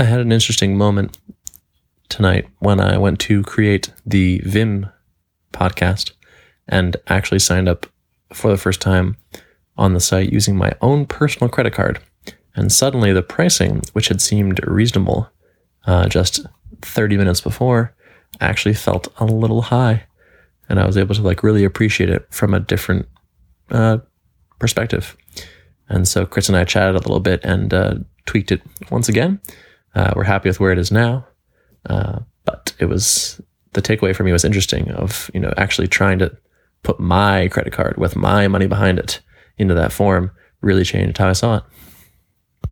I had an interesting moment tonight when I went to create the Vim podcast and actually signed up for the first time on the site using my own personal credit card. And suddenly the pricing, which had seemed reasonable uh, just 30 minutes before, actually felt a little high. And I was able to like really appreciate it from a different uh, perspective. And so Chris and I chatted a little bit and uh, tweaked it once again. Uh, we're happy with where it is now. Uh, but it was the takeaway for me was interesting of, you know, actually trying to put my credit card with my money behind it into that form really changed how I saw it.